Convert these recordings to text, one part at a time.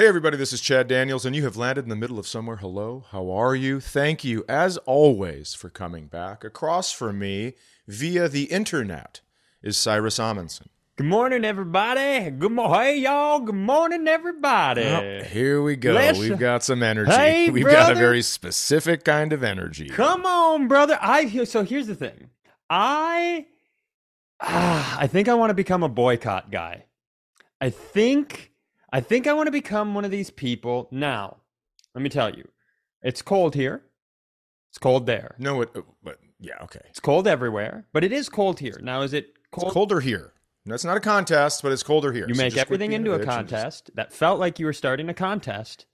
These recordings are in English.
Hey, everybody, this is Chad Daniels, and you have landed in the middle of somewhere. Hello, how are you? Thank you, as always, for coming back. Across from me, via the internet, is Cyrus Amundson. Good morning, everybody. Good morning, hey y'all. Good morning, everybody. Oh, here we go. Let's- We've got some energy. Hey, We've got a very specific kind of energy. Come on, brother. I so here's the thing. I ah, I think I want to become a boycott guy. I think I think I want to become one of these people. Now, let me tell you, it's cold here. It's cold there. No, it, but yeah, okay. It's cold everywhere, but it is cold here. Now, is it cold? It's colder here. That's not a contest, but it's colder here. You So make everything into a and just- contest. That felt like you were starting a contest.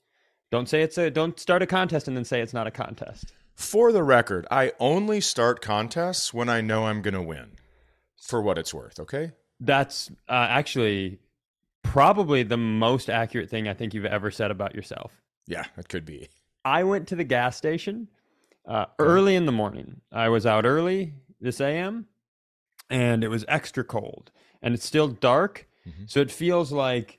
Don't say it's a don't start a contest and then say it's not a contest. For the record, I only start contests when I know I'm going to win. For what it's worth, okay? That's uh, actually probably the most accurate thing I think you've ever said about yourself. Yeah, it could be. I went to the gas station uh, early in the morning. I was out early this AM, and it was extra cold, and it's still dark, Mhm. so it feels like,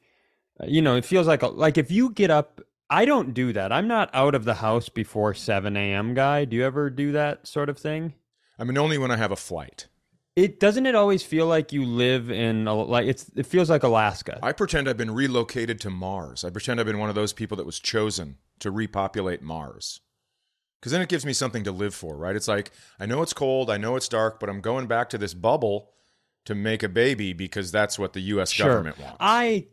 uh, you know, it feels like a, like if you get up. I don't do that. I'm not out of the house before 7 a.m. guy. Do you ever do that sort of thing? I mean, only when I have a flight. It doesn't it always feel like you live in a, like it's it feels like Alaska. I pretend I've been relocated to Mars. I pretend I've been one of those people that was chosen to repopulate Mars. Because then it gives me something to live for, right? It's like, I know it's cold, I know it's dark, but I'm going back to this bubble to make a baby because that's what the U.S. government wants. I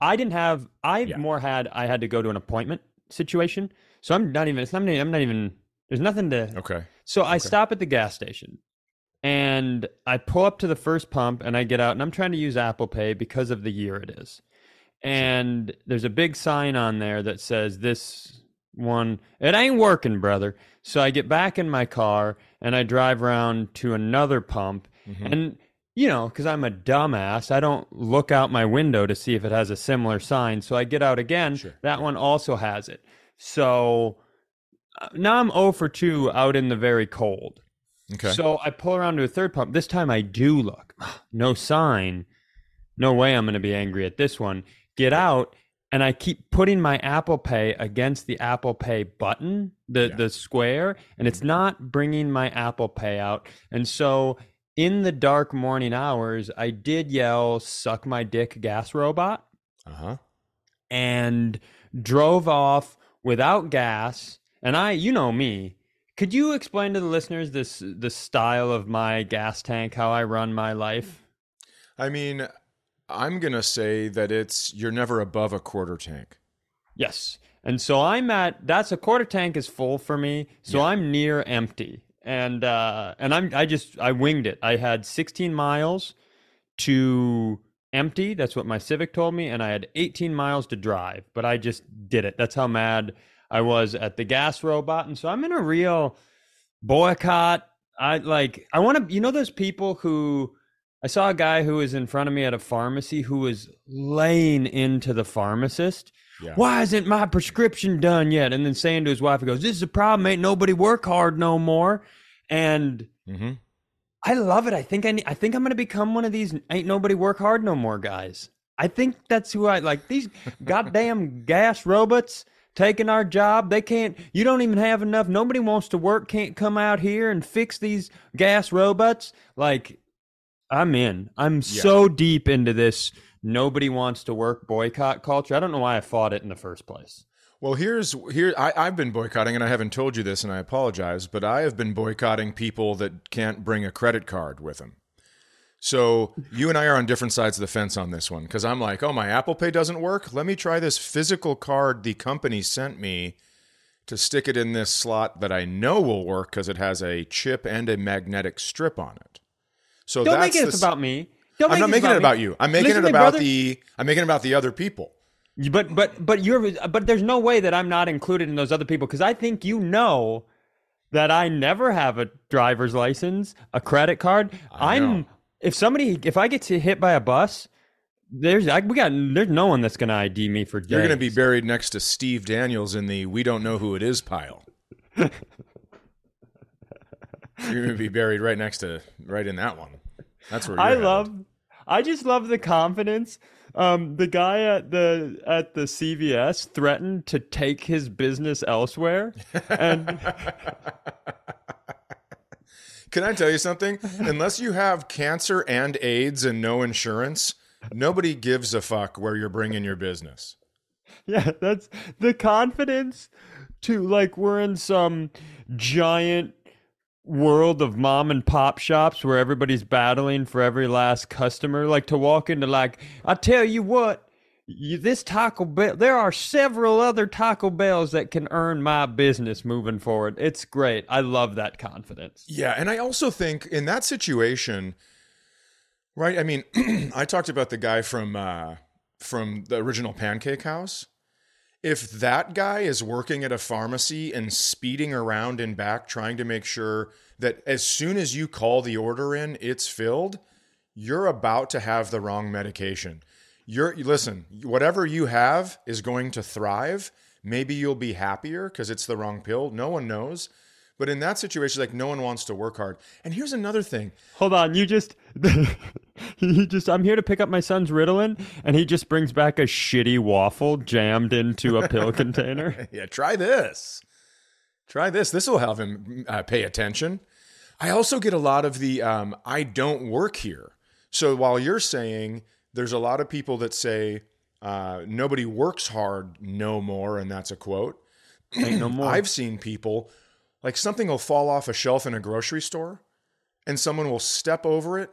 I didn't have I Yeah. more had I had to go to an appointment situation. So I'm not even it's not I'm not even there's nothing to okay. So I stop at the gas station and I pull up to the first pump and I get out and I'm trying to use Apple Pay because of the year it is. And there's a big sign on there that says this one it ain't working, brother. So I get back in my car and I drive around to another pump Mhm. and you know, because I'm a dumbass, I don't look out my window to see if it has a similar sign. So I get out again. Sure. That one also has it. So uh, now I'm 0 for 2 out in the very cold. Okay. So I pull around to a third pump. This time I do look. No sign. No way I'm going to be angry at this one. Get out. And I keep putting my Apple Pay against the Apple Pay button, the, Yeah. Mm-hmm. the square, and it's not bringing my Apple Pay out. And so in the dark morning hours, I did yell, suck my dick, gas robot uh huh. and drove off without gas. And I, you know me. Could you explain to the listeners this the style of my gas tank, how I run my life? I mean, I'm going to say that it's, you're never above a quarter tank. Yes. And so I'm at that's a quarter tank is full for me, so Yeah. I'm near empty. And uh and I'm I just I winged it. I had 16 miles to empty, that's what my Civic told me, and I had 18 miles to drive, but I just did it. That's how mad I was at the gas robot. And so I'm in a real boycott. I like I want to you know those people who I saw a guy who was in front of me at a pharmacy who was laying into the pharmacist. Yeah. Why isn't my prescription done yet? And then saying to his wife, he goes, This is a problem. Ain't nobody work hard no more. And Mm-hmm. I love it. I think I need, I think I'm gonna become one of these ain't nobody work hard no more guys. I think that's who I like. These goddamn gas robots taking our job. They can't. You don't even have enough. Nobody wants to work. Can't come out here and fix these gas robots. Like I'm in. I'm so deep into this. Nobody wants to work boycott culture. I don't know why I fought it in the first place. Well, here's here. I, I've been boycotting, and I haven't told you this, and I apologize, but I have been boycotting people that can't bring a credit card with them. So you and I are on different sides of the fence on this one because I'm like, oh, my Apple Pay doesn't work. Let me try this physical card the company sent me to stick it in this slot that I know will work because it has a chip and a magnetic strip on it. So Don't that's make it the- about me. Don't I'm not making about it about me. you. I'm making Listen it about brother. the. I'm making it about the other people. But but but you're but there's no way that I'm not included in those other people because I think you know that I never have a driver's license, a credit card. I I'm if somebody if I get to hit by a bus, there's I, we got there's no one that's gonna ID me for. You're going to be buried next to Steve Daniels in the "We don't know who it is" pile. You're going to be buried right next to right in that one. That's where you're I headed. love I just love the confidence. Um, the guy at the at the CVS threatened to take his business elsewhere, and Can I tell you something? Unless you have cancer and AIDS and no insurance, nobody gives a fuck where you're bringing your business. yeah, that's the confidence to like we're in some giant world of mom and pop shops where everybody's battling for every last customer. Like to walk into like I tell you what. You, this Taco Bell, there are several other Taco Bells that can earn my business moving forward. It's great. I love that confidence. Yeah, and I also think in that situation, right? I mean, I talked about the guy from uh, from the original Pancake House. If that guy is working at a pharmacy and speeding around and back trying to make sure that as soon as you call the order in, it's filled, you're about to have the wrong medication. You're listen, whatever you have is going to thrive. Maybe you'll be happier because it's the wrong pill. No one knows. But in that situation, like no one wants to work hard. And here's another thing. Hold on, you just he just I'm here to pick up my son's Ritalin and he just brings back a shitty waffle jammed into a pill container. Yeah, try this. Try this. This will have him uh, pay attention. I also get a lot of the um, I don't work here. So while you're saying there's a lot of people that say uh, nobody works hard no more, and that's a quote. No more. I've seen people like something will fall off a shelf in a grocery store and someone will step over it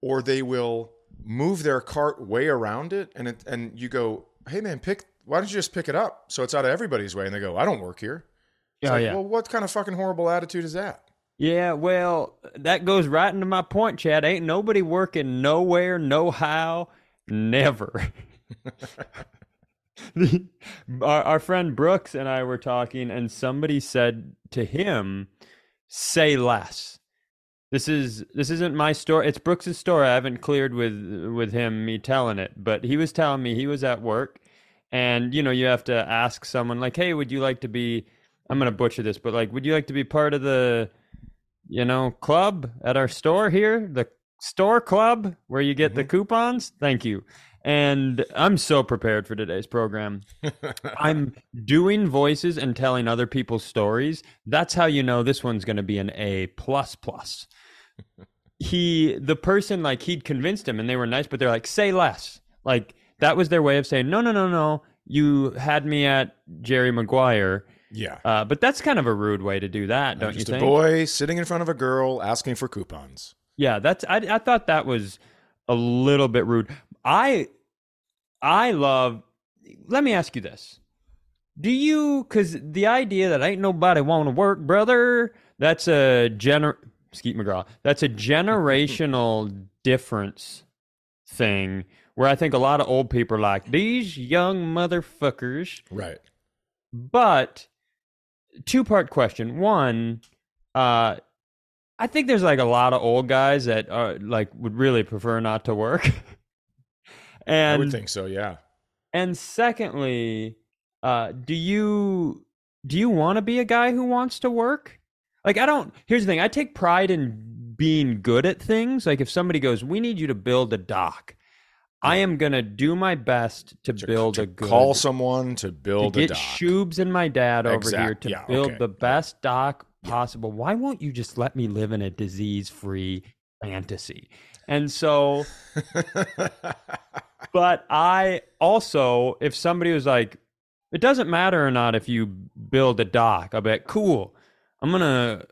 or they will move their cart way around it and it, and you go, "Hey man, pick why don't you just pick it up so it's out of everybody's way?" And they go, "I don't work here." It's Oh, like, yeah. Well, what kind of fucking horrible attitude is that? Yeah, well, that goes right into my point, Chad. Ain't nobody working nowhere, no how, never. our, our friend Brooks and I were talking, and somebody said to him, "Say less." This is this isn't my story. It's Brooks's story. I haven't cleared with with him me telling it, but he was telling me he was at work, and you know you have to ask someone like, "Hey, would you like to be?" I'm gonna butcher this, but like, would you like to be part of the you know, club at our store here, the store club where you get the mm-hmm. coupons. Thank you. And I'm so prepared for today's program. I'm doing voices and telling other people's stories. That's how you know this one's going to be an A plus plus. He, the person, like he'd convinced him, and they were nice, but they're like, say less. Like that was their way of saying, no, no, no, no. You had me at Jerry Maguire. Yeah. Uh, but that's kind of a rude way to do that, don't just you a think? boy sitting in front of a girl asking for coupons. Yeah, that's I I thought that was a little bit rude. I I love let me ask you this. Do you cuz the idea that ain't nobody want to work, brother, that's a gener Skeet McGraw. That's a generational difference thing where I think a lot of old people are like these young motherfuckers Right. but two part question. One, uh, I think there's like a lot of old guys that are like would really prefer not to work. and I would think so, yeah. and secondly, uh, do you do you want to be a guy who wants to work? Like I don't. Here's the thing. I take pride in being good at things. Like if somebody goes, "We need you to build a dock," I am gonna do my best to, To, build to a good call someone to build to get a dock. Shoobs and my dad over here to yeah, build okay. the best dock possible. Why won't you just let me live in a disease-free fantasy? And so, but I also, if somebody was like, it doesn't matter or not if you build a dock, I'll be like, cool. I'm gonna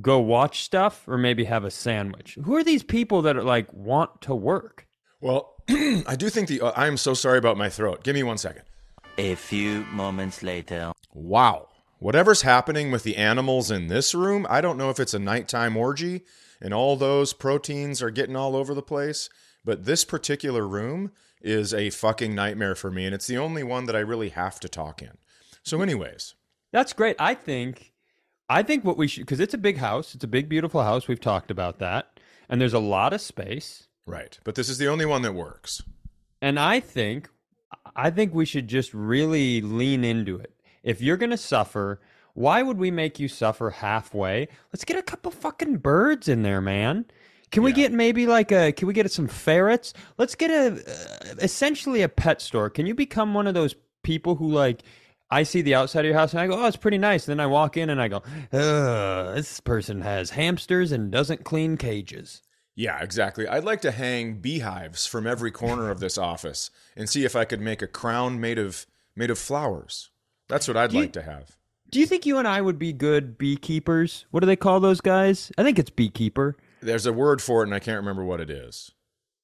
go watch stuff or maybe have a sandwich. Who are these people that are like want to work? Well, I do think the. Uh, I am so sorry about my throat. Give me one second. A few moments later. Wow. Whatever's happening with the animals in this room, I don't know if it's a nighttime orgy and all those proteins are getting all over the place, but this particular room is a fucking nightmare for me, and it's the only one that I really have to talk in. So, anyways, That's great. I think I think what we should because it's a big house. It's a big beautiful house. We've talked about that. And there's a lot of space. right. But this is the only one that works. And I think I think we should just really lean into it. If you're going to suffer, why would we make you suffer halfway? Let's get a couple fucking birds in there, man. Can we get maybe like a can we get some ferrets? Let's get a uh, essentially a pet store. Can you become one of those people who like I see the outside of your house and I go, "Oh, it's pretty nice." And then I walk in and I go, "Ugh, this person has hamsters and doesn't clean cages." Yeah, exactly. I'd like to hang beehives from every corner of this office and see if I could make a crown made of made of flowers. That's what I'd you- like to have. Do you think you and I would be good beekeepers? What do they call those guys? I think it's beekeeper. There's a word for it, and I can't remember what it is.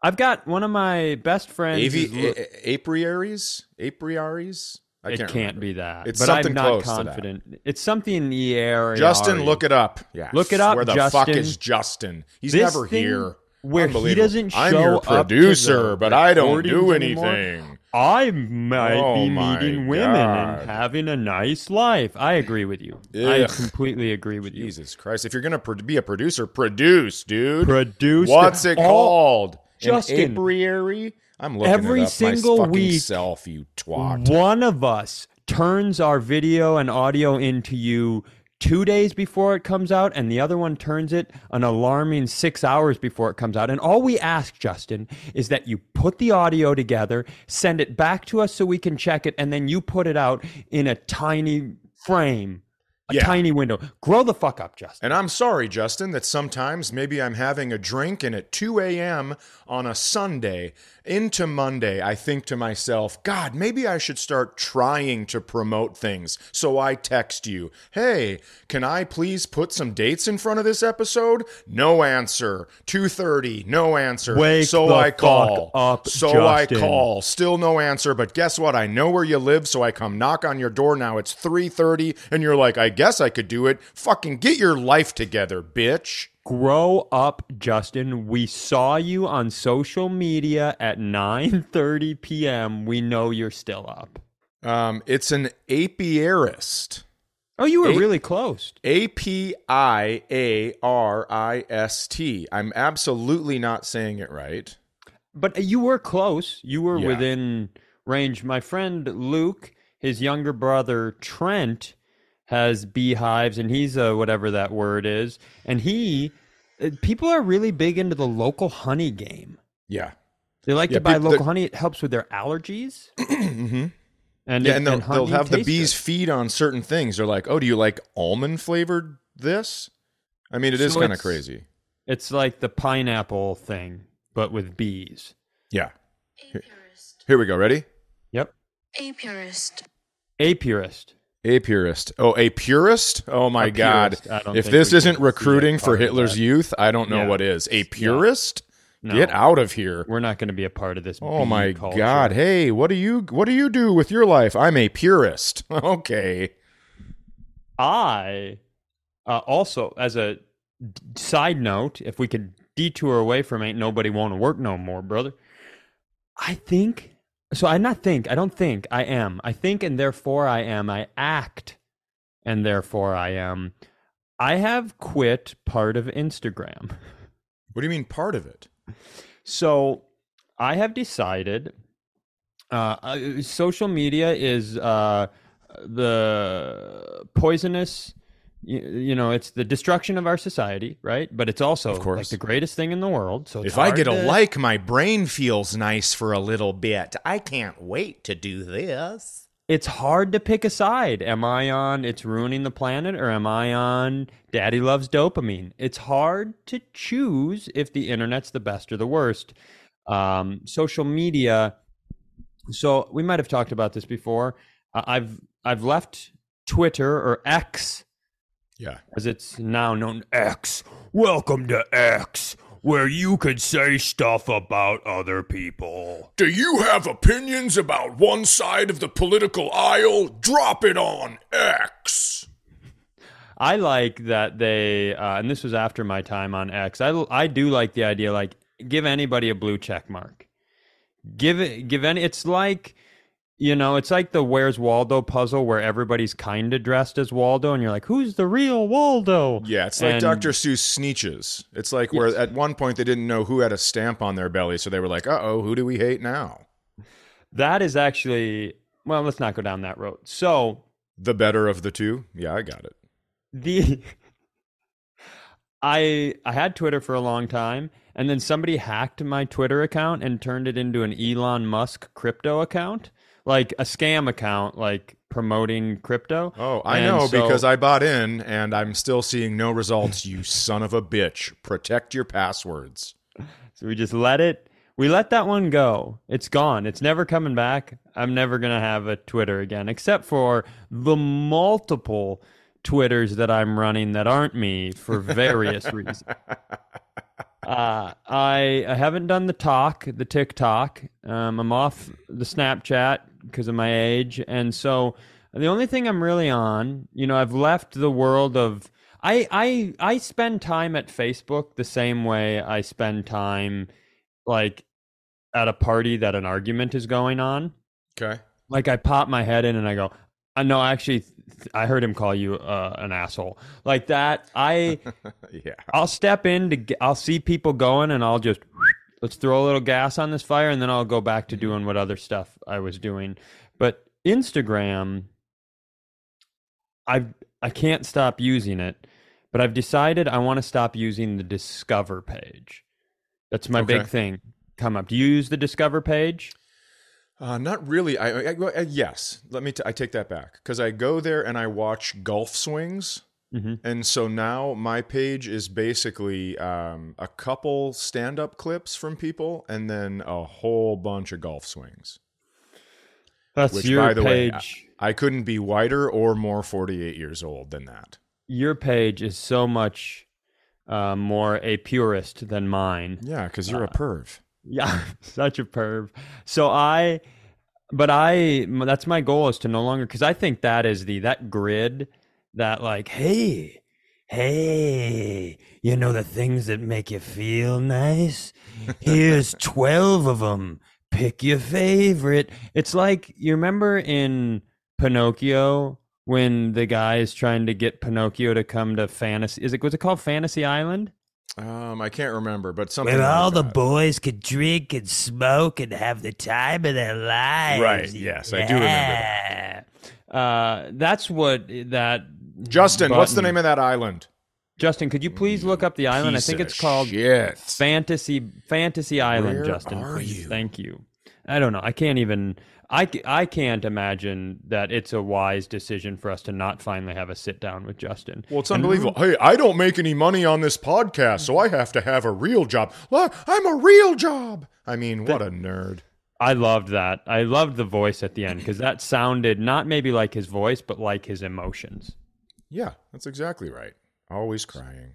I've got one of my best friends. Avi- a- apiaries? Apiaries? I it can't, can't remember. be that. It's but something I'm not close to that. confident. It's something in the air. Justin, look it up. Yeah, Look it up, Where the fuck is Justin? He's This never here. where he doesn't show I'm your up to the producer, but I don't do anything. anymore. I might Oh be meeting women God. and having a nice life. I agree with you. I completely agree with you. Jesus Christ! If you're gonna pro- be a producer, produce, dude. Produce What's it all- called? Justin. An apiary? I'm looking Every single week, self, you twat. One of us turns our video and audio into you two days before it comes out, and the other one turns it an alarming six hours before it comes out. And all we ask, Justin, is that you put the audio together, send it back to us so we can check it, and then you put it out in a tiny frame, a Yeah. tiny window. Grow the fuck up, Justin. And I'm sorry, Justin, that sometimes maybe I'm having a drink and at 2 a.m. on a Sunday into Monday, I think to myself, God, maybe I should start trying to promote things. So I text you, hey, can I please put some dates in front of this episode? No answer. 2.30, no answer. Wake so I call. up, so I call. Still no answer, but guess what? I know where you live, so I come knock on your door now. It's 3:30 and you're like, "I guess I could do it." Fucking get your life together, bitch. Grow up, Justin. We saw you on social media at 9:30 p.m. We know you're still up. Um, it's an apiarist. Oh, you were Eight- really close. A P I A R I S T. I'm absolutely not saying it right. But you were close. You were Yeah. within range. My friend Luke, his younger brother Trent, has beehives, and he's a whatever that word is. And he, uh, people are really big into the local honey game. Yeah. They like Yeah, to buy peop- local honey. It helps with their allergies. hmm And Yeah, it- and they'll, honey they'll have the bees good. feed on certain things. They're like, "Oh, do you like almond flavored this?" I mean, it is So kind of crazy. It's like the pineapple thing, but with bees. Yeah. A. Here we go. Ready? Yep. A purist. A purist. A purist. Oh, a purist? Oh my A God. purist. I don't If this isn't recruiting for Hitler's youth, I don't know Yeah. what is. A purist? No, Get out of here. We're not going to be a part of this. Oh my culture. God. Hey, what do you what do you do with your life? I'm a purist. Okay. I uh, also, as a side note, if we could detour away from ain't nobody want to work no more, brother. I think so. I not think. I don't think. I am. I think, and therefore I am. I act, and therefore I am. I have quit part of Instagram. What do you mean part of it? So I have decided uh, uh, social media is uh, the poisonous. You, you know, it's the destruction of our society, right? But it's also Of course. like the greatest thing in the world. So If I get a like, my brain feels nice for a little bit. I can't wait to do this. it's hard to pick a side. Am I on it's ruining the planet or am I on daddy loves dopamine? It's hard to choose if the internet's the best or the worst. Um, social media. So we might have talked about this before. Uh, I've I've left Twitter or X Yeah. as it's now known X. Welcome to X, where you can say stuff about other people. Do you have opinions about one side of the political aisle? Drop it on X. I like that they, uh, and this was after my time on X. I I do like the idea, like give anybody a blue check mark. Give it, give any. It's like, you know, it's like the Where's Waldo puzzle where everybody's kind of dressed as Waldo, and you're like, who's the real Waldo? Yeah, it's like And- Dr. Seuss Sneetches. It's like where at one point they didn't know who had a stamp on their belly, so they were like, uh oh, who do we hate now? That is actually well. Let's not go down that road. So The better of the two? Yeah, I got it. the I I had Twitter for a long time and then somebody hacked my Twitter account and turned it into an Elon Musk crypto account, like a scam account like promoting crypto. Oh, I And know so- because I bought in and I'm still seeing no results, you son of a bitch. Protect your passwords. So we just let it we let that one go. It's gone. It's never coming back. I'm never going to have a Twitter again except for the multiple Twitters that I'm running that aren't me for various reasons. Uh, I I haven't done the talk, the TikTok. Um, I'm off the Snapchat because of my age, and so the only thing I'm really on, you know, I've left the world of. I I I spend time at Facebook the same way I spend time, like, at a party that an argument is going on. Okay. Like I pop my head in and I go, I know actually, I heard him call you uh, an asshole. Like that, I. Yeah. I'll step in to get, I'll see people going and I'll just let's throw a little gas on this fire and then I'll go back to doing what other stuff I was doing. But Instagram I I can't stop using it, but I've decided I want to stop using the discover page. That's my Okay. big thing. Come up. Do you use the discover page? Uh, not really. I, I, I uh, yes. Let me. T- I take that back because I go there and I watch golf swings, Mhm. and so now my page is basically um, a couple stand-up clips from people, and then a whole bunch of golf swings. That's Which, your by the way, page. I couldn't be whiter or more forty-eight years old than that. your page is so much uh, more a purist than mine. Yeah, because you're a perv. Yeah, such a perv. So I, but I, that's my goal is to no longer, because I think that is the, that grid that like, hey, hey, you know, the things that make you feel nice? Here's 12 of them. Pick your favorite. It's like, you remember in Pinocchio when the guy is trying to get Pinocchio to come to fantasy, is it, was it called Fantasy Island? Um, I can't remember, but something. Where like all the boys could drink and smoke and have the time of their lives. Right, yes, I do remember that. Yeah. Uh, that's what that. Justin, what's the name of that island? Justin, could you please look up the island? I think it's called shit. Fantasy Fantasy Island. Where Justin, are please. you? Thank you. I don't know. I can't even. I, I can't imagine that it's a wise decision for us to not finally have a sit down with Justin. Well, it's And unbelievable. Hey, I don't make any money on this podcast, so I have to have a real job. Look, I'm a real job. I mean, what a nerd. I loved that. I loved the voice at the end because that sounded not maybe like his voice, but like his emotions. Yeah, that's exactly right. Always crying.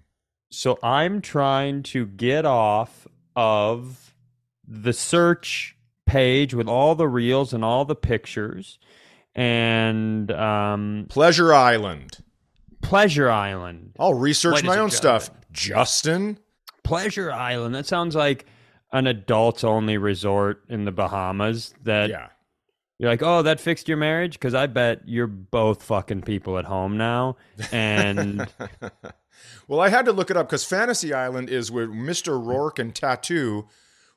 So I'm trying to get off of the search page with all the reels and all the pictures and um, Pleasure Island. Pleasure Island. I'll research my own stuff. Justin? Pleasure Island. That sounds like an adults only resort in the Bahamas that Yeah. You're like, oh, that fixed your marriage? Because I bet you're both fucking people at home now. And well, I had to look it up because Fantasy Island is where Mr. Rourke and Tattoo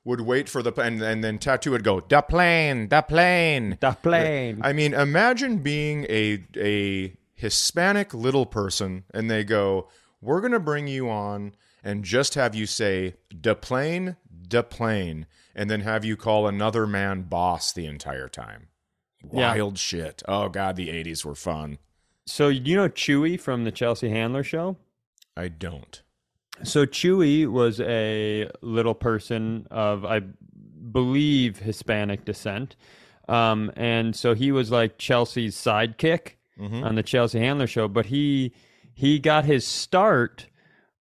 would wait for the and, and then Tattoo would go, the plane, the plane. the plane. I mean, imagine being a a Hispanic little person and they go, "We're going to bring you on and just have you say de plane, de plane," and then have you call another man boss the entire time. Yeah. Wild shit. Oh god, the 80s were fun. So you know Chuy from the Chelsea Handler show? I don't. So Chuy was a little person of, I believe, Hispanic descent. Um, and so he was like Chelsea's sidekick Mhm. on the Chelsea Handler show, but he he got his start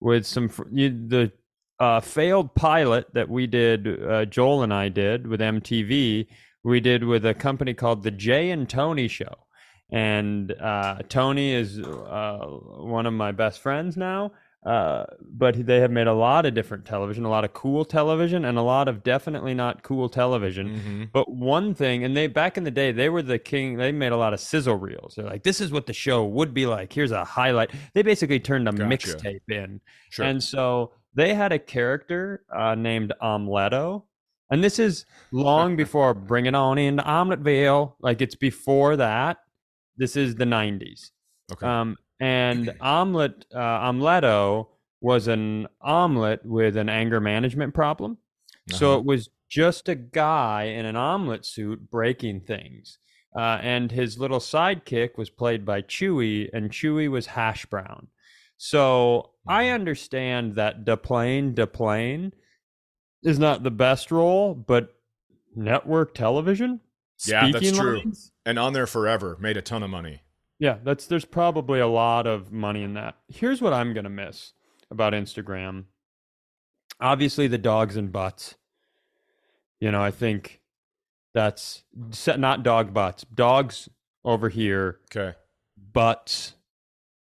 with some you- the uh, failed pilot that we did. Uh, Joel and I did with MTV. We did with a company called the Jay and Tony Show, and uh, Tony is uh, one of my best friends now. Uh, but they have made a lot of different television, a lot of cool television, and a lot of definitely not cool television. Mm-hmm. But one thing, and they back in the day, they were the king. They made a lot of sizzle reels. They're like, this is what the show would be like. Here's a highlight. They basically turned a Gotcha. mixtape in, Sure. and so they had a character uh, named Omletto. And this is long before bringing On into Omeleteville. Like it's before that. This is the 90s. okay. Um, and omelet uh, omeletto was an omelet with an anger management problem. So Uh-huh. it was just a guy in an omelet suit breaking things. Uh, and his little sidekick was played by Chuy, and Chuy was Hash Brown. So I Mm-hmm. understand that Deplane Deplane is not the best role, but network television. Yeah, that's true. lines, and on there forever made a ton of money. yeah, that's there's probably a lot of money in that. Here's what I'm gonna miss about Instagram. Obviously, the dogs and butts. You know, I think that's not dog butts. Dogs over here, Okay. butts,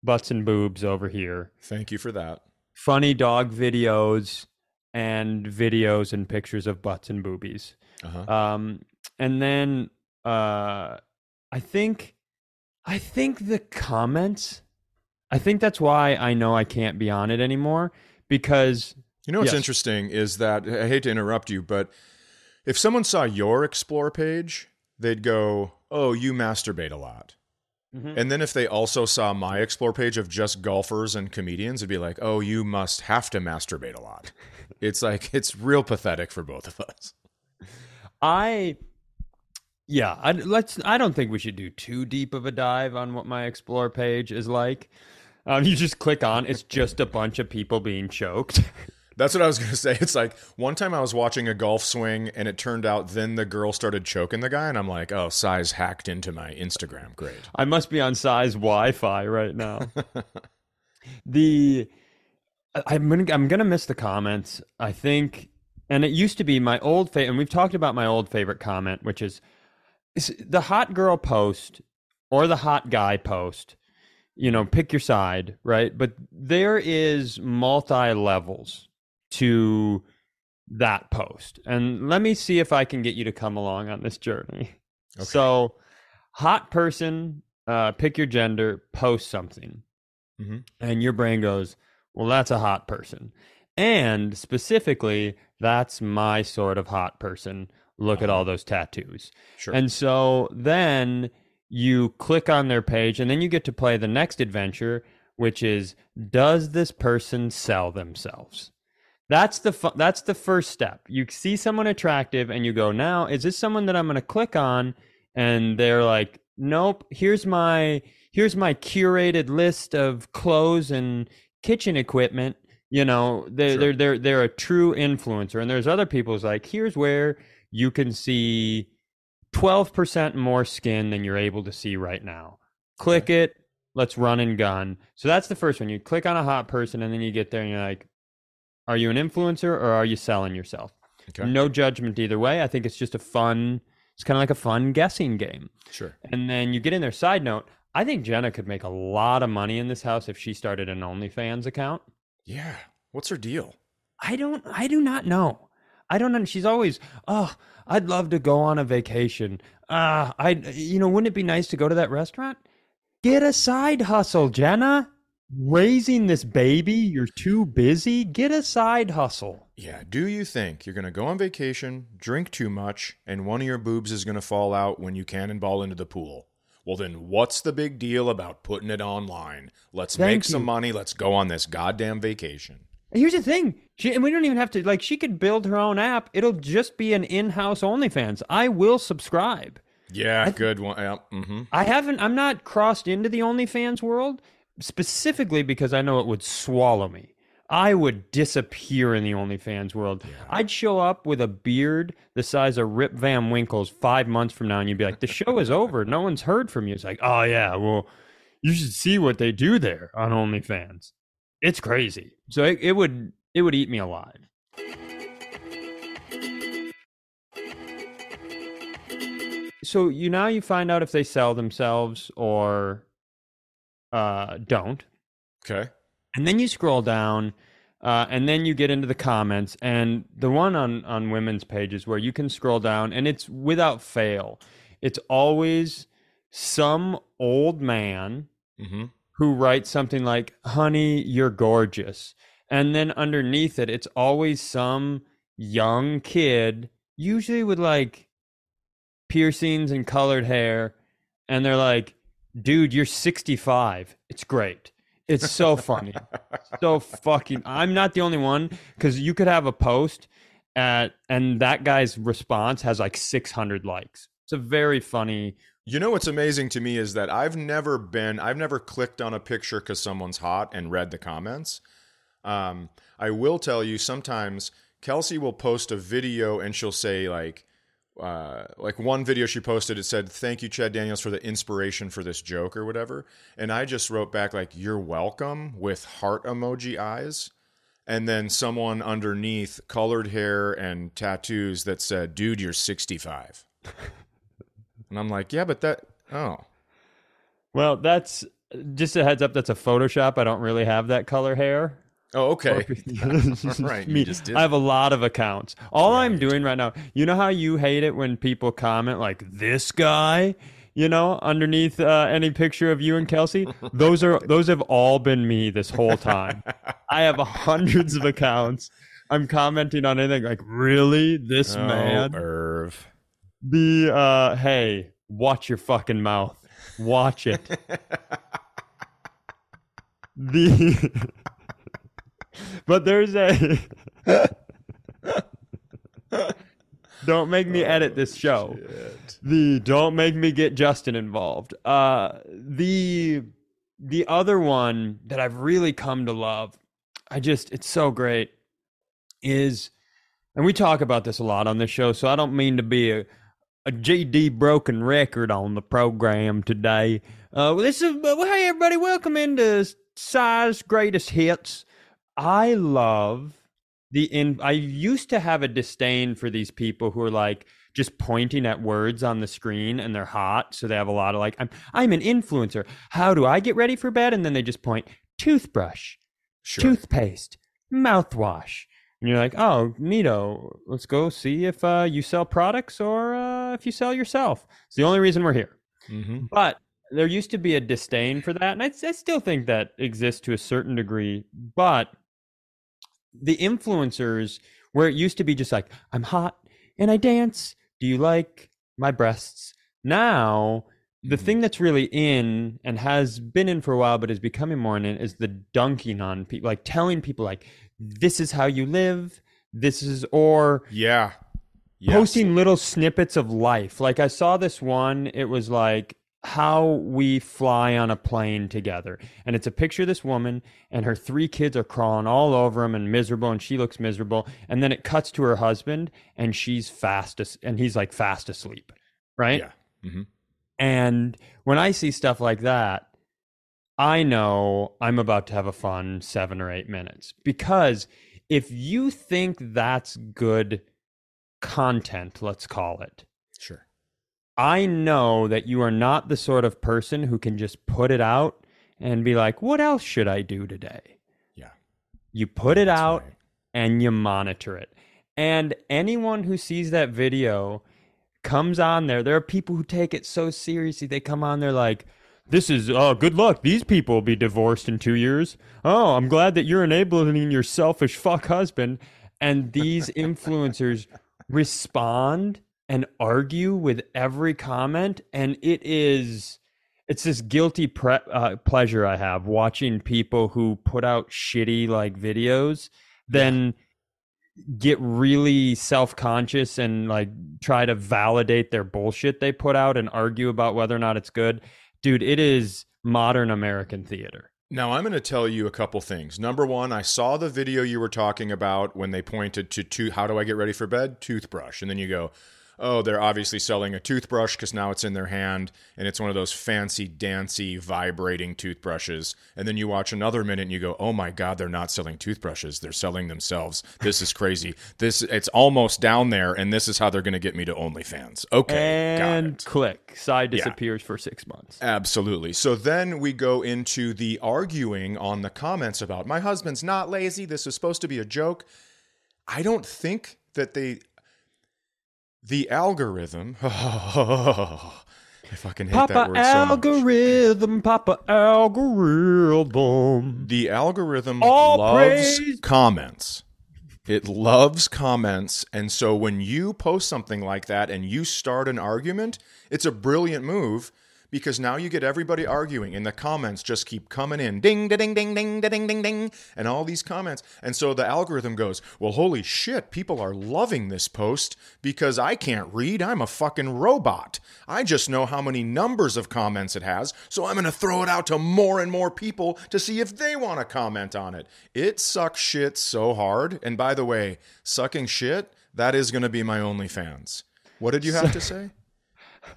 butts and boobs over here. Thank you for that. Funny dog videos and videos and pictures of butts and boobies. Uh-huh. Um, and then uh, I think, I think the comments. I think that's why I know I can't be on it anymore because You know what's Yes. interesting is that I hate to interrupt you, but if someone saw your explore page, they'd go, "Oh, you masturbate a lot." Mhm. And then if they also saw my explore page of just golfers and comedians, it'd be like, "Oh, you must have to masturbate a lot." It's like it's real pathetic for both of us. I, yeah, I, let's. I don't think we should do too deep of a dive on what my explore page is like. Um, you just click on; it's just a bunch of people being choked. That's what I was going to say. It's like one time I was watching a golf swing and it turned out then the girl started choking the guy and I'm like, "Oh, Cy's hacked into my Instagram. Great." I must be on Cy's Wi-Fi right now. the I'm gonna I'm gonna miss the comments. I think, and it used to be my old favorite, and we've talked about my old favorite comment, which is, is the hot girl post or the hot guy post. You know, pick your side, right? But there is multi levels to that post, and let me see if I can get you to come along on this journey. Okay. So, hot person, uh, pick your gender, post something, Mhm. and your brain goes, "Well, that's a hot person," and specifically, that's my sort of hot person. Look at uh-huh. all those tattoos, Sure. and so then you click on their page, and then you get to play the next adventure, which is, does this person sell themselves? That's the fu- that's the first step. You see someone attractive and you go, "Now, is this someone that I'm going to click on?" And they're like, "Nope, here's my here's my curated list of clothes and kitchen equipment." You know, they Sure. they're they're they're a true influencer. And there's other people who's like, "Here's where you can see 12% more skin than you're able to see right now." Click it, let's run and gun. So that's the first one. You click on a hot person and then you get there and you're like, are you an influencer or are you selling yourself? okay. No judgment either way. I think it's just a fun, it's kind of like a fun guessing game. Sure. And then you get in there. Side note, I think Jenna could make a lot of money in this house if she started an OnlyFans account. Yeah. What's her deal? I don't, I do not know. I don't know. She's always, oh, I'd love to go on a vacation. Ah, I, you know, wouldn't it be nice to go to that restaurant? Get a side hustle, Jenna. Raising this baby, you're too busy. Get a side hustle. Yeah. Do you think you're going to go on vacation, drink too much, and one of your boobs is going to fall out when you cannonball into the pool? Well, then what's the big deal about putting it online? Let's Thank make some money. Let's go on this goddamn vacation. Here's the thing. She, and we don't even have to like she could build her own app. It'll just be an in-house OnlyFans. I will subscribe. Yeah, good one. Yeah, mm-hmm. I haven't I'm not crossed into the OnlyFans world specifically because I know it would swallow me. I would disappear in the OnlyFans world. I'd show up with a beard the size of Rip Van Winkle's five months from now, and you'd be like, "The show is over. No one's heard from you." It's like, "Oh yeah, well, You should see what they do there on OnlyFans. It's crazy. So it, it would it would eat me alive. So you now you find out if they sell themselves or uh, don't. Okay. And then you scroll down, uh, and then you get into the comments. And the one on on women's pages where you can scroll down, and it's without fail. It's always some old man Mm-hmm. who writes something like, "Honey, you're gorgeous," and then underneath it, it's always some young kid, usually with like piercings and colored hair, and they're like, "Dude, you're 65. It's great." It's so funny so fucking i'm not the only one because you could have a post at and that guy's response has like 600 likes it's a very funny You know what's amazing to me is that I've never been, I've never clicked on a picture because someone's hot and read the comments. Um, I will tell you sometimes Kelsey will post a video and she'll say like, uh, like one video she posted, it said, "Thank you, Chad Daniels, for the inspiration for this joke or whatever." And I just wrote back like, "You're welcome" with heart emoji eyes, and then someone underneath, colored hair and tattoos that said, "Dude, you're 65." and I'm like, "Yeah, but that oh." well that's just a heads up that's a photoshop i don't really have that color hair Oh, okay. Right. Just. I have a lot of accounts. All I'm doing right now, you know how you hate it when people comment like this guy, you know, underneath uh, any picture of you and Kelsey. Those are those have all been me this whole time. I have hundreds of accounts. I'm commenting on anything like really this oh, man. Irv. The uh, hey, watch your fucking mouth. Watch it. the but there's a don't make me edit this show the don't make me get justin involved uh the the other one that i've really come to love i just it's so great is and we talk about this a lot on this show so i don't mean to be a a GD broken record on the program today. Uh, well, this is well, hey everybody, welcome into Cy's Greatest Hits. I love the in. I used to have a disdain for these people who are like just pointing at words on the screen and they're hot, so they have a lot of like I'm I'm an influencer. How do I get ready for bed? And then they just point toothbrush, Sure. toothpaste, mouthwash. And you're like, oh, neato. Let's go see if uh, you sell products or uh, if you sell yourself. It's the only reason we're here. hmm But there used to be a disdain for that, and I, I still think that exists to a certain degree. But the influencers, where it used to be just like, I'm hot and I dance. Do you like my breasts? Now, the Mhm. thing that's really in and has been in for a while, but is becoming more in is the dunking on people, like telling people, like, this is how you live. This is, or Yeah. Yes. posting little snippets of life. Like I saw this one, it was like how we fly on a plane together. And it's a picture of this woman and her three kids are crawling all over him and miserable and she looks miserable. And then it cuts to her husband and she's fast as- and he's like fast asleep. Right? Yeah. hmm And when I see stuff like that, I know I'm about to have a fun seven or eight minutes. Because if you think that's good content, let's call it. I know that you are not the sort of person who can just put it out and be like, what else should I do today? Yeah. You put it That's out right. and you monitor it. And anyone who sees that video comes on there. There are people who take it so seriously. They come on there like, this is oh good luck. These people will be divorced in two years. Oh, I'm glad that you're enabling your selfish fuck husband. And these influencers respond and argue with every comment, and it is it's this guilty pre- uh, pleasure I have watching people who put out shitty like videos, then get really self-conscious and like try to validate their bullshit they put out and argue about whether or not it's good. Dude, it is modern American theater. Now I'm going to tell you a couple things. Number one, I saw the video you were talking about when they pointed to, to how do I get ready for bed? Toothbrush, and then you go, oh, they're obviously selling a toothbrush because now it's in their hand and it's one of those fancy, dancy, vibrating toothbrushes. And then you watch another minute and you go, oh my God, they're not selling toothbrushes. They're selling themselves. This is crazy. This It's almost down there and this is how they're going to get me to OnlyFans. Okay. and click. Side Yeah. disappears for six months. Absolutely. So then we go into the arguing on the comments about my husband's not lazy. This is supposed to be a joke. I don't think that they, the algorithm. I fucking hate that Papa word so much. algorithm, Papa algorithm. The algorithm All loves praise- comments. It loves comments. And so when you post something like that and you start an argument, it's a brilliant move because now you get everybody arguing and the comments just keep coming in ding ding ding ding ding ding ding and all these comments. And so the algorithm goes well holy shit people are loving this post because i can't read i'm a fucking robot. I just know how many numbers of comments it has so i'm going to throw it out to more and more people to see if they want to comment on it. It sucks shit so hard. And by the way sucking shit that is going to be my only fans what did you have to say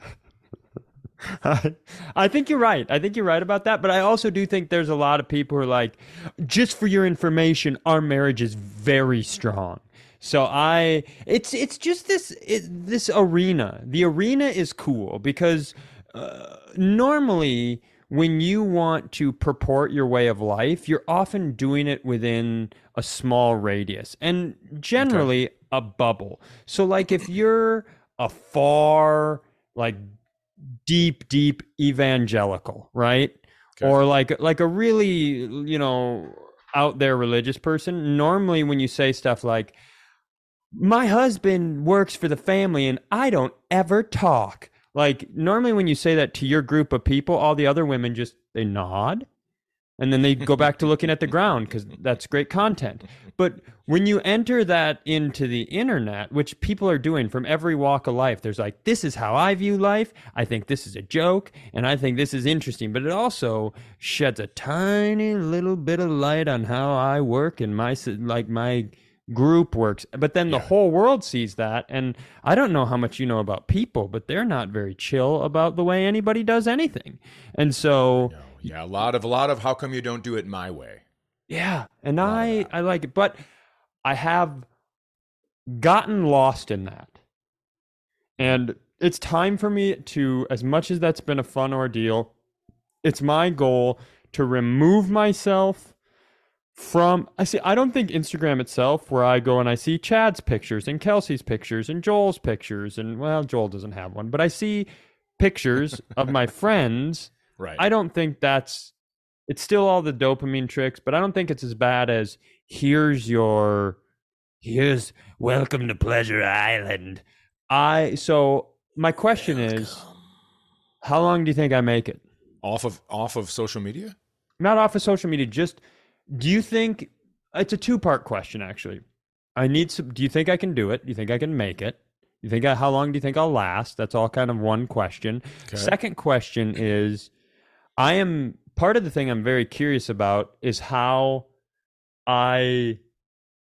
I think you're right. I think you're right about that. But I also do think there's a lot of people who are like, just for your information, our marriage is very strong. So I, it's it's just this it, this arena. The arena is cool because uh, normally when you want to purport your way of life, you're often doing it within a small radius and generally a bubble. So like if you're a far like deep deep evangelical right? Or like like a really you know out there religious person. Normally when you say stuff like my husband works for the family and i don't ever talk like normally when you say that to your group of people all the other women just they nod and then they go back to looking at the ground because that's great content. But when you enter that into the internet, which people are doing from every walk of life, there's like, this is how I view life. I think this is a joke, and I think this is interesting. But it also sheds a tiny little bit of light on how I work and my like my group works. But then the whole world sees that, and I don't know how much you know about people, but they're not very chill about the way anybody does anything. And so. No, yeah, a lot of a lot of how come you don't do it my way? Yeah, and I I like it, but I have gotten lost in that. And it's time for me to as much as that's been a fun ordeal, it's my goal to remove myself from I see I don't think Instagram itself where I go and I see Chad's pictures and Kelsey's pictures and Joel's pictures and well Joel doesn't have one, but I see pictures of my friends Right. I don't think that's it's still all the dopamine tricks, but I don't think it's as bad as here's your Here's welcome to Pleasure Island. I so my question is how long do you think I make it? off of off of social media? Not off of social media, just do you think it's a two-part question actually. I need some do you think I can do it? Do you think I can make it? You think I, how long do you think I'll last? That's all kind of one question. Okay. Second question is I am part of the thing I'm very curious about is how I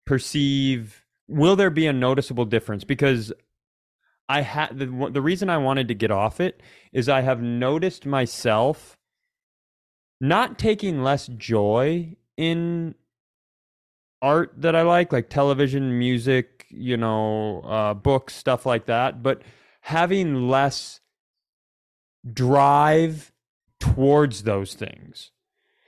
perceive will there be a noticeable difference? Because I had the the reason I wanted to get off it is I have noticed myself not taking less joy in art that I like, like television, music, you know, uh, books, stuff like that, but having less drive towards those things.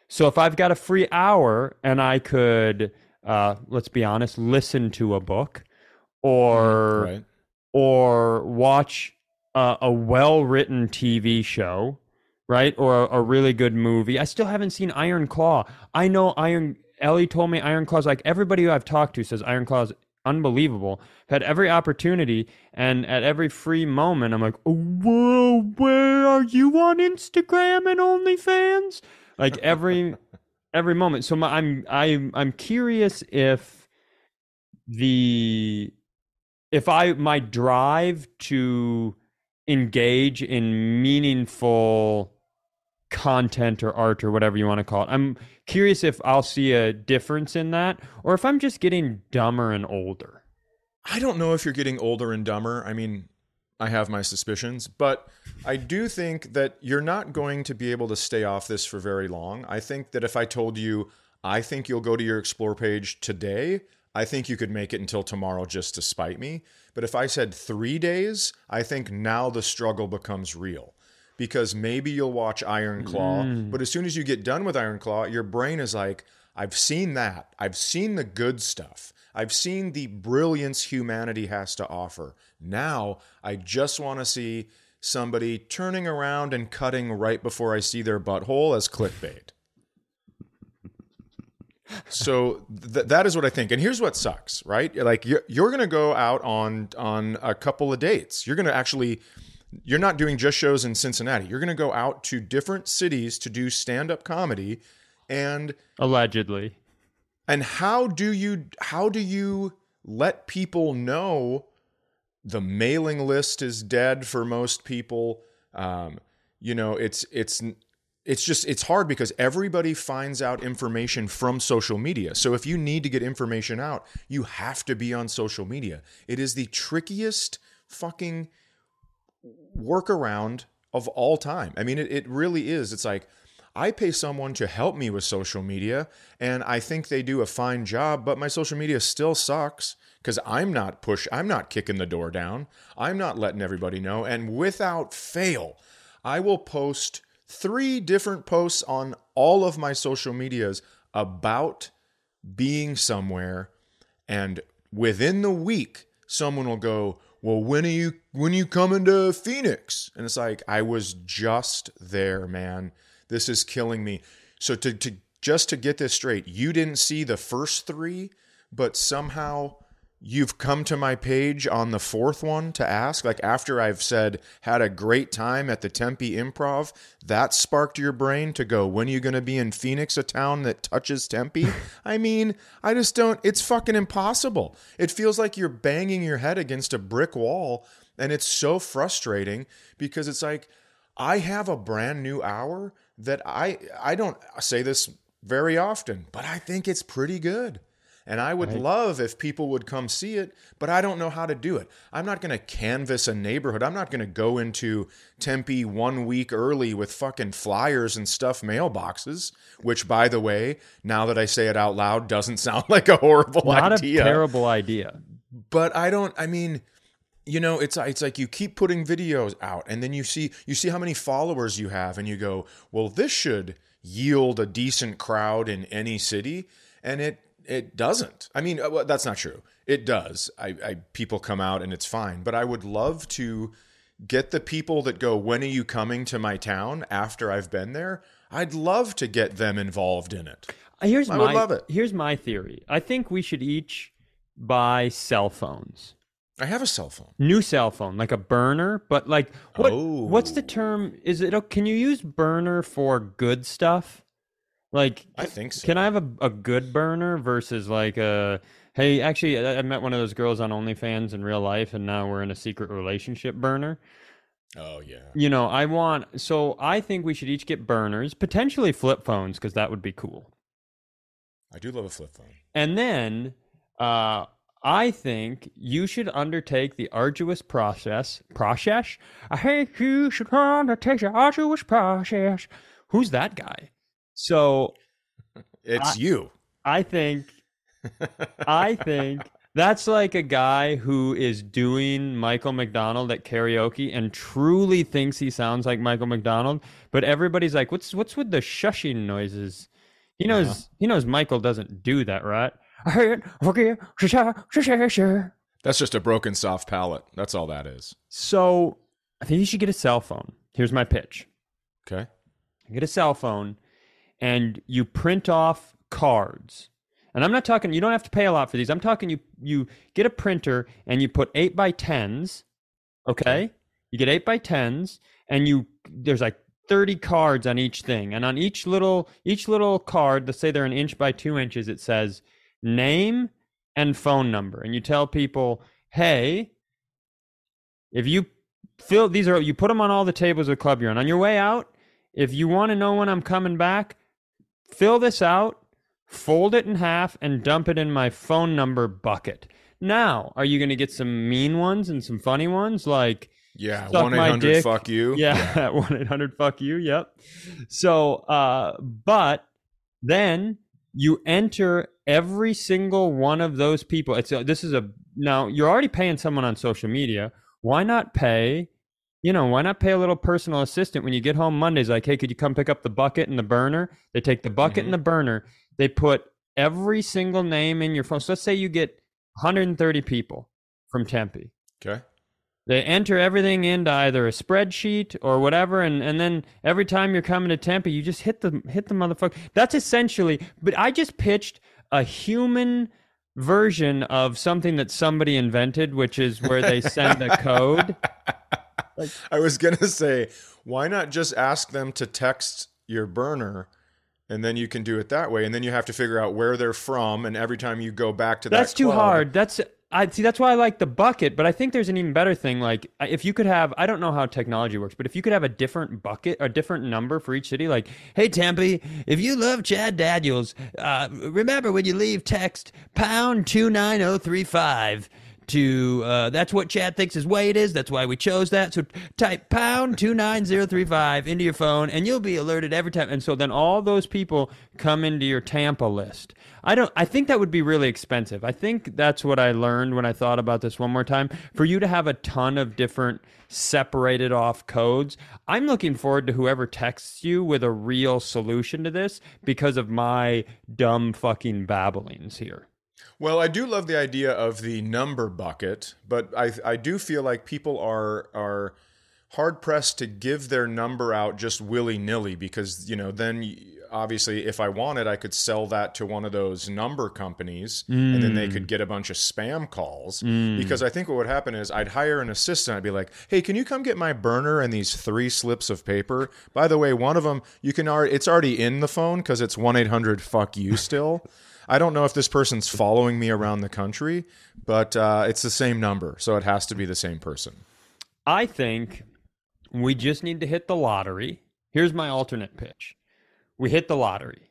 So if I've got a free hour and I could, uh, let's be honest, listen to a book or right. or watch uh, a well-written TV show, right? Or a, a really good movie. I still haven't seen Iron Claw. I know Iron. Ellie told me Iron Claw's like everybody who I've talked to says Iron Claw's unbelievable. I've had every opportunity and at every free moment, I'm like, oh, whoa, where are you on Instagram and OnlyFans? Like every every moment. So my, I'm I'm I'm curious if the if I my drive to engage in meaningful content or art or whatever you want to call it. I'm curious if I'll see a difference in that or if I'm just getting dumber and older. I don't know if you're getting older and dumber. I mean, I have my suspicions, but I do think that you're not going to be able to stay off this for very long. I think that if I told you, I think you'll go to your explore page today, I think you could make it until tomorrow just to spite me. But if I said three days, I think now the struggle becomes real. Because maybe you'll watch Iron Claw, mm. but as soon as you get done with Iron Claw, your brain is like, I've seen that. I've seen the good stuff. I've seen the brilliance humanity has to offer. Now, I just want to see somebody turning around and cutting right before I see their butthole as clickbait. so th- that is what I think. And here's what sucks, right? Like you're, you're going to go out on on a couple of dates. You're going to actually you're not doing just shows in Cincinnati. You're going to go out to different cities to do stand-up comedy and Allegedly. and how do you how do you let people know the mailing list is dead for most people? Um, you know, it's it's it's just it's hard because everybody finds out information from social media. So if you need to get information out, you have to be on social media. It is the trickiest fucking workaround of all time. I mean, it, it really is. It's like I pay someone to help me with social media, and I think they do a fine job, but my social media still sucks because I'm not push I'm not kicking the door down. I'm not letting everybody know. And without fail, I will post three different posts on all of my social medias about being somewhere and within the week someone will go well when are you when are you coming to phoenix? And it's like i was just there man. This is killing me. So to, to just to get this straight you didn't see the first three but somehow you've come to my page on the fourth one to ask? Like after i've said had a great time at the tempe improv that sparked your brain to go when are you going to be in phoenix a town that touches tempe? I mean i just don't it's fucking impossible. It feels like you're banging your head against a brick wall and it's so frustrating because it's like i have a brand new hour that i i don't say this very often but i think it's pretty good and I would love if people would come see it, but I don't know how to do it. I'm not going to canvass a neighborhood. I'm not going to go into Tempe one week early with fucking flyers and stuff mailboxes, which, by the way, now that I say it out loud, doesn't sound like a horrible Not idea. Not a terrible idea. but I don't, I mean, you know it's it's like you keep putting videos out and then you see you see how many followers you have and you go well this should yield a decent crowd in any city and it it doesn't i mean uh, well, that's not true it does I, I people come out and it's fine but i would love to get the people that go when are you coming to my town after i've been there i'd love to get them involved in it Uh, Here's I my would love it. here's my theory. I think we should each buy cell phones. i have a cell phone New cell phone, like a burner, but like what what's the Oh. term? Is it can you use burner for good stuff? Like I think so. Can I have a, a good burner versus like a hey, actually I, I met one of those girls on OnlyFans in real life and now we're in a secret relationship burner. oh yeah You know, I want so I think we should each get burners, potentially flip phones because that would be cool. i do love a flip phone And then uh, I think you should undertake the arduous process. Process? I think you should undertake the arduous process. Who's that guy? So it's you I think, I think that's like a guy who is doing Michael McDonald at karaoke and truly thinks he sounds like Michael McDonald, but everybody's like, "What's what's with the shushing noises?" He knows uh-huh. he knows Michael doesn't do that, right? That's just a broken soft palate. That's all that is. So I think you should get a cell phone. Here's my pitch. Okay. Get a cell phone and you print off cards. And I'm not talking you don't have to pay a lot for these. I'm talking you you get a printer and you put eight by tens. Okay? You get eight by tens and you there's like 30 cards on each thing. And on each little each little card, let's say they're an inch by two inches, it says name and phone number. And you tell people, hey, if you fill these are you put them on all the tables of club you're on. On your way out, if you want to know when I'm coming back, fill this out, fold it in half, and dump it in my phone number bucket. Now, are you going to get some mean ones and some funny ones like, Yeah, one eight hundred fuck you. Yeah, one eight hundred fuck you. Yep. So, uh, but then you enter every single one of those people. It's a, this is a now you're already paying someone on social media. Why not pay? You know, why not pay a little personal assistant when you get home Mondays? Like, hey, could you come pick up the bucket and the burner? They take the bucket Mhm. and the burner. They put every single name in your phone. So let's say you get 130 people from Tempe. Okay. They enter everything into either a spreadsheet or whatever, and, and then every time you're coming to Tempe, you just hit the hit the motherfucker. That's essentially. But I just pitched a human version of something that somebody invented, which is where they send a code. I was gonna say, why not just ask them to text your burner, and then you can do it that way, and then you have to figure out where they're from, and every time you go back to that, That's too club- hard. That's I see. That's why I like the bucket. But I think there's an even better thing. Like if you could have, I don't know how technology works, but if you could have a different bucket, a different number for each city, like Hey Tempe, if you love Chad Daniels, uh, remember when you leave text pound two nine zero three five to uh, that's what Chad thinks his weight is. That's why we chose that. So type pound two nine zero three five into your phone, and you'll be alerted every time. and so then all those people come into your Tampa list. I don't. I think that would be really expensive. I think that's what I learned when I thought about this one more time. For you to have a ton of different separated off codes, I'm looking forward to whoever texts you with a real solution to this because of my dumb fucking babblings here. Well, I do love the idea of the number bucket, but I I do feel like people are are hard pressed to give their number out just willy nilly because you know then obviously if I wanted I could sell that to one of those number companies and then they could mm. get a bunch of spam calls. Mm. Because I think what would happen is I'd hire an assistant I'd be like hey can you come get my burner and these three slips of paper? By the way one of them you can already it's already in the phone because it's 1-800 fuck you still I don't know if this person's following me around the country, but uh, it's the same number, so it has to be the same person. I think we just need to hit the lottery. Here's my alternate pitch. We hit the lottery.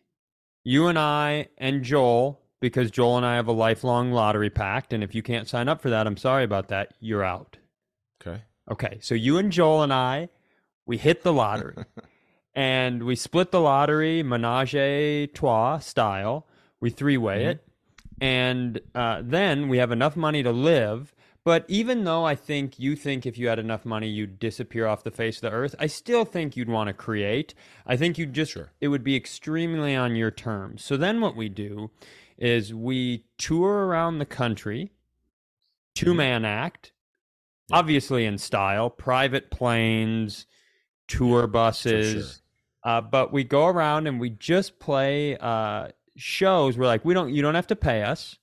You and I and Joel, because Joel and I have a lifelong lottery pact, and if you can't sign up for that, I'm sorry about that. You're out. Okay. Okay, so you and Joel and I, we hit the lottery. and we split the lottery menage a trois style. We three way it. And uh, then we have enough money to live. But even though I think you think if you had enough money, you'd disappear off the face of the earth, I still think you'd want to create. I think you'd just, Sure. it would be extremely on your terms. So then what we do is we tour around the country, two man act, obviously in style, private planes, tour buses. Uh, but we go around and we just play uh, shows. We're like, we don't, you don't have to pay us,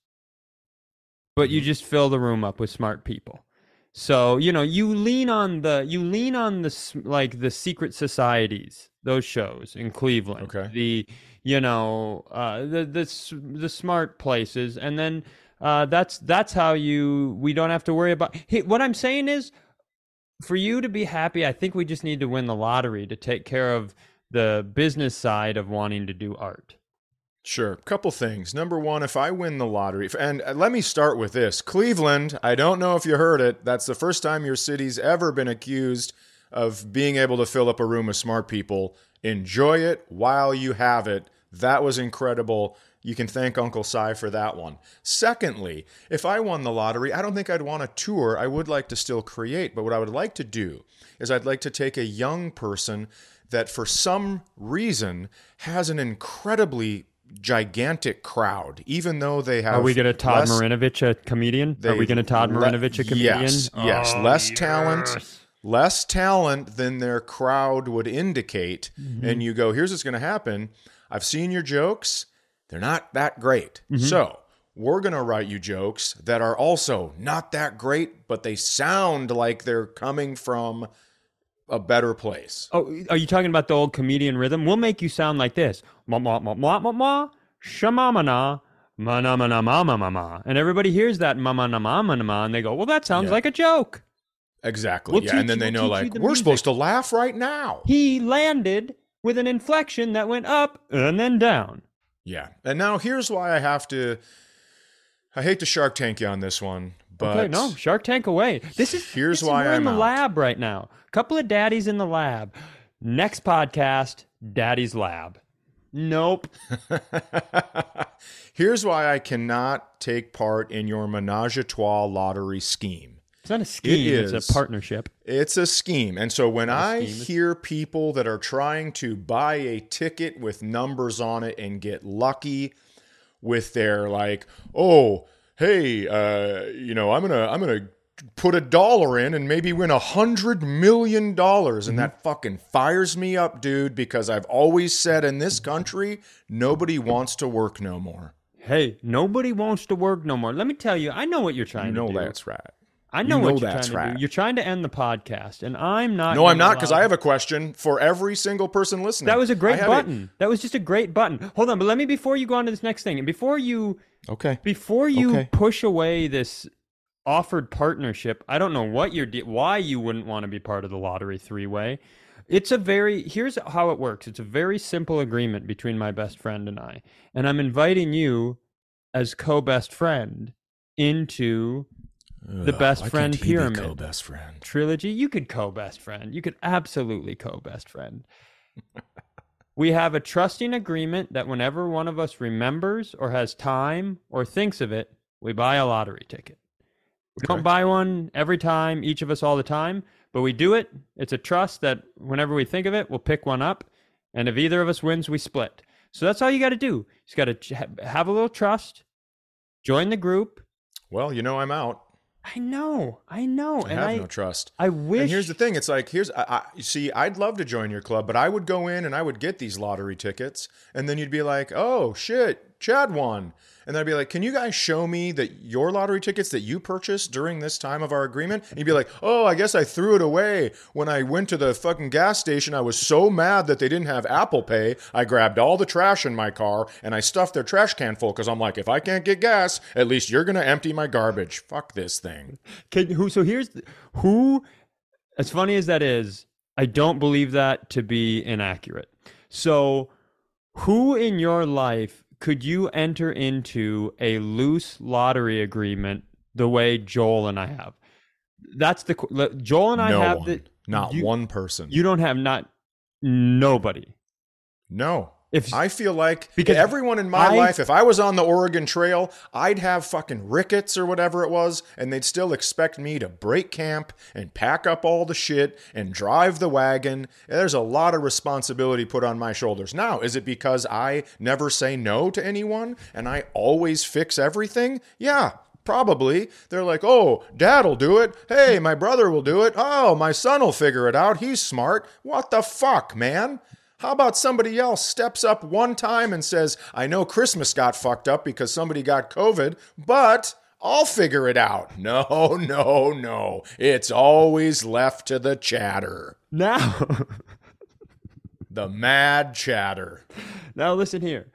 but you just fill the room up with smart people. So you know, you lean on the, you lean on the like the secret societies, those shows in Cleveland. Okay. The, you know, uh, the the the smart places, and then uh, that's that's how you. We don't have to worry about. Hey, what I'm saying is, for you to be happy, I think we just need to win the lottery to take care of the business side of wanting to do art. Sure. Couple things. Number one, if I win the lottery, and uh, let me start with this Cleveland, I don't know if you heard it. That's the first time your city's ever been accused of being able to fill up a room of smart people. Enjoy it while you have it. That was incredible. You can thank Uncle Cy for that one. Secondly, if I won the lottery, I don't think I'd want a tour. I would like to still create, but what I would like to do is I'd like to take a young person that for some reason has an incredibly gigantic crowd, even though they have. Are we going to Todd less- Marinovich a comedian? Are we going to Todd Marinovich a comedian? Yes, yes. Oh, less talent, less talent than their crowd would indicate. Mm-hmm. And you go, here's what's going to happen. I've seen your jokes; they're not that great. Mm-hmm. So we're going to write you jokes that are also not that great, but they sound like they're coming from a better place. Oh, are you talking about the old comedian rhythm? We'll make you sound like this. Ma ma ma ma ma ma shamamana ma na ma na ma ma ma ma. And everybody hears that ma ma na ma ma na ma and they go, "Well, that sounds Yeah. like a joke." Exactly. We'll yeah, and then you- they we'll know like the we're music." supposed to laugh right now. He landed with an inflection that went up and then down. Yeah. And now here's why I have to I hate to shark tank you on this one, But okay, no, Shark Tank away. This is Here's this is- why we're in I'm the out. lab right now. Couple of daddies in the lab. Next podcast, Daddy's Lab. Nope. Here's why I cannot take part in your menage a trois lottery scheme. It's not a scheme. is. It's a partnership. It's a scheme. And so when I hear people that are trying to buy a ticket with numbers on it and get lucky with their like, oh, hey, uh, you know, I'm gonna I'm gonna put a dollar in and maybe win a hundred million dollars and that fucking fires me up, dude, because I've always said in this country, nobody wants to work no more. Hey, nobody wants to work no more. Let me tell you, I know what you're trying You know to do. that's right. I know you what you're trying to do. You're trying to end the podcast, and I'm not. No, I'm not because I have a question for every single person listening. That was a great button. That was just a great button. Hold on, but let me before you go on to this next thing, and before you Okay. before you Okay. push away this offered partnership, I don't know what you're de- why you wouldn't want to be part of the lottery three way. It's a very here's how it works. It's a very simple agreement between my best friend and I, and I'm inviting you as co-best friend into the best friend pyramid co-best friend. trilogy. You could co-best friend. You could absolutely co-best friend. we have a trusting agreement that whenever one of us remembers or has time or thinks of it, we buy a lottery ticket. We Okay. don't buy one every time, each of us all the time, but we do it. It's a trust that whenever we think of it, we'll pick one up, and if either of us wins, we split. So that's all you got to do. You just got to have a little trust, join the group. Well, you know I'm out. I know, I know, I and have I, no trust. I wish. And here's the thing: it's like here's I, I, see, I'd love to join your club, but I would go in and I would get these lottery tickets, and then you'd be like, "Oh shit, Chad won," and then I'd be like, "Can you guys show me that your lottery tickets that you purchased during this time of our agreement?" And you'd be like, "Oh, I guess I threw it away when I went to the fucking gas station. I was so mad that they didn't have Apple Pay. I grabbed all the trash in my car and I stuffed their trash can full because I'm like, if I can't get gas, at least you're gonna empty my garbage. Fuck this thing." Can, who? So here's who. As funny as that is, I don't believe that to be inaccurate. So, who in your life could you enter into a loose lottery agreement the way Joel and I have? That's the Joel and I no have one, the not you- one person. You don't have not nobody. No. If I feel like Because everyone in my I- life, if I was on the Oregon Trail, I'd have fucking rickets or whatever it was, and they'd still expect me to break camp and pack up all the shit and drive the wagon. There's a lot of responsibility put on my shoulders. Now, is it because I never say no to anyone and I always fix everything? Yeah. Probably. They're like, oh, dad'll do it. Hey, my brother will do it. Oh, my son will figure it out. He's smart. What the fuck, man? How about somebody else steps up one time and says, I know Christmas got fucked up because somebody got COVID, but I'll figure it out. No, no, no. It's always left to the Chadder. now, The mad Chadder. now listen here.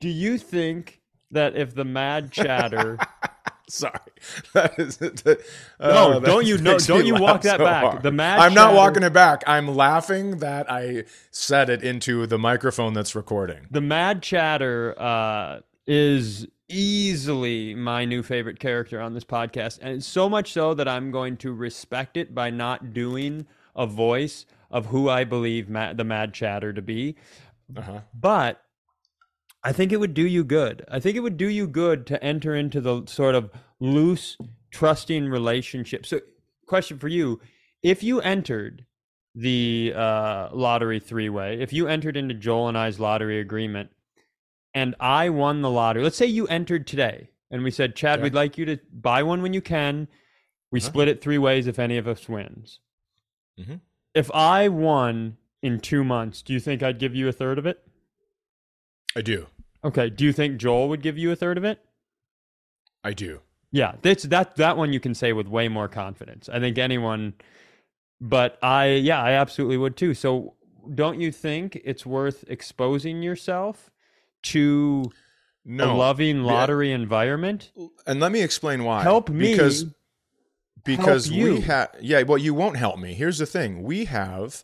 Do you think that if the mad Chadder Sorry. That is No, oh, don't you- no, don't you walk that so back. hard. The mad I'm not walking it back. I'm laughing that I said it into the microphone that's recording. the mad Chadder uh, is easily my new favorite character on this podcast and so much so that i'm going to respect it by not doing a voice of who i believe ma- the mad Chadder to be Uh-huh. but i think it would do you good i think it would do you good to enter into the sort of loose trusting relationship so question for you if you entered the uh, lottery three way, if you entered into Joel and I's lottery agreement and I won the lottery, let's say you entered today and we said, Chad, Okay. we'd like you to buy one when you can. We Uh-huh. split it three ways if any of us wins. Mhm. If I won in two months, do you think I'd give you a third of it? I do. Okay. Do you think Joel would give you a third of it? I do. Yeah, that's that that one you can say with way more confidence. I think anyone but I yeah, I absolutely would too. So don't you think it's worth exposing yourself to No. a loving Yeah. lottery environment? And let me explain why. Help me because because we have yeah. Well, you won't help me. Here's the thing: we have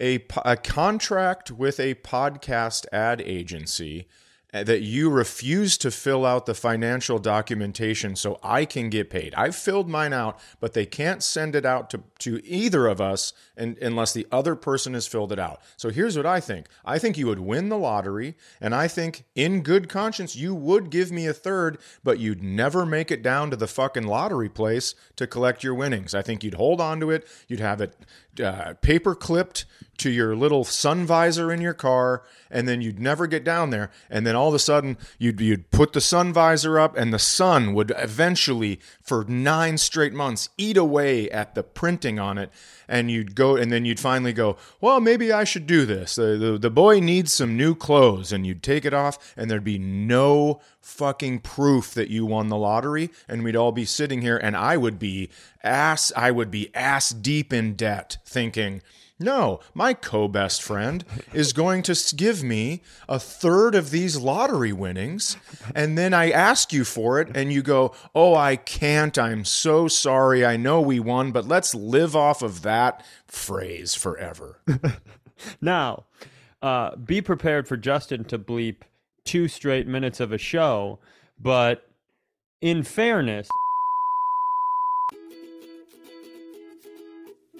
a po- a contract with a podcast ad agency, Uh, that you refuse to fill out the financial documentation so I can get paid. I've filled mine out, but they can't send it out to, to either of us and, unless the other person has filled it out. So here's what I think I think you would win the lottery, and I think in good conscience you would give me a third, but you'd never make it down to the fucking lottery place to collect your winnings. I think you'd hold on to it, you'd have it uh, paper clipped to your little sun visor in your car, and then you'd never get down there. And then all of a sudden, you'd you'd put the sun visor up, and the sun would eventually, for nine straight months, eat away at the printing on it. And you'd go, and then you'd finally go, well, maybe I should do this. The, the, the boy needs some new clothes, and you'd take it off, and there'd be no fucking proof that you won the lottery, and we'd all be sitting here, and I would be ass, I would be ass deep in debt, thinking. No, my co best friend is going to give me a third of these lottery winnings. And then I ask you for it, and you go, Oh, I can't. I'm so sorry. I know we won, but let's live off of that phrase forever. Now, uh, be prepared for Justin to bleep two straight minutes of a show, but in fairness,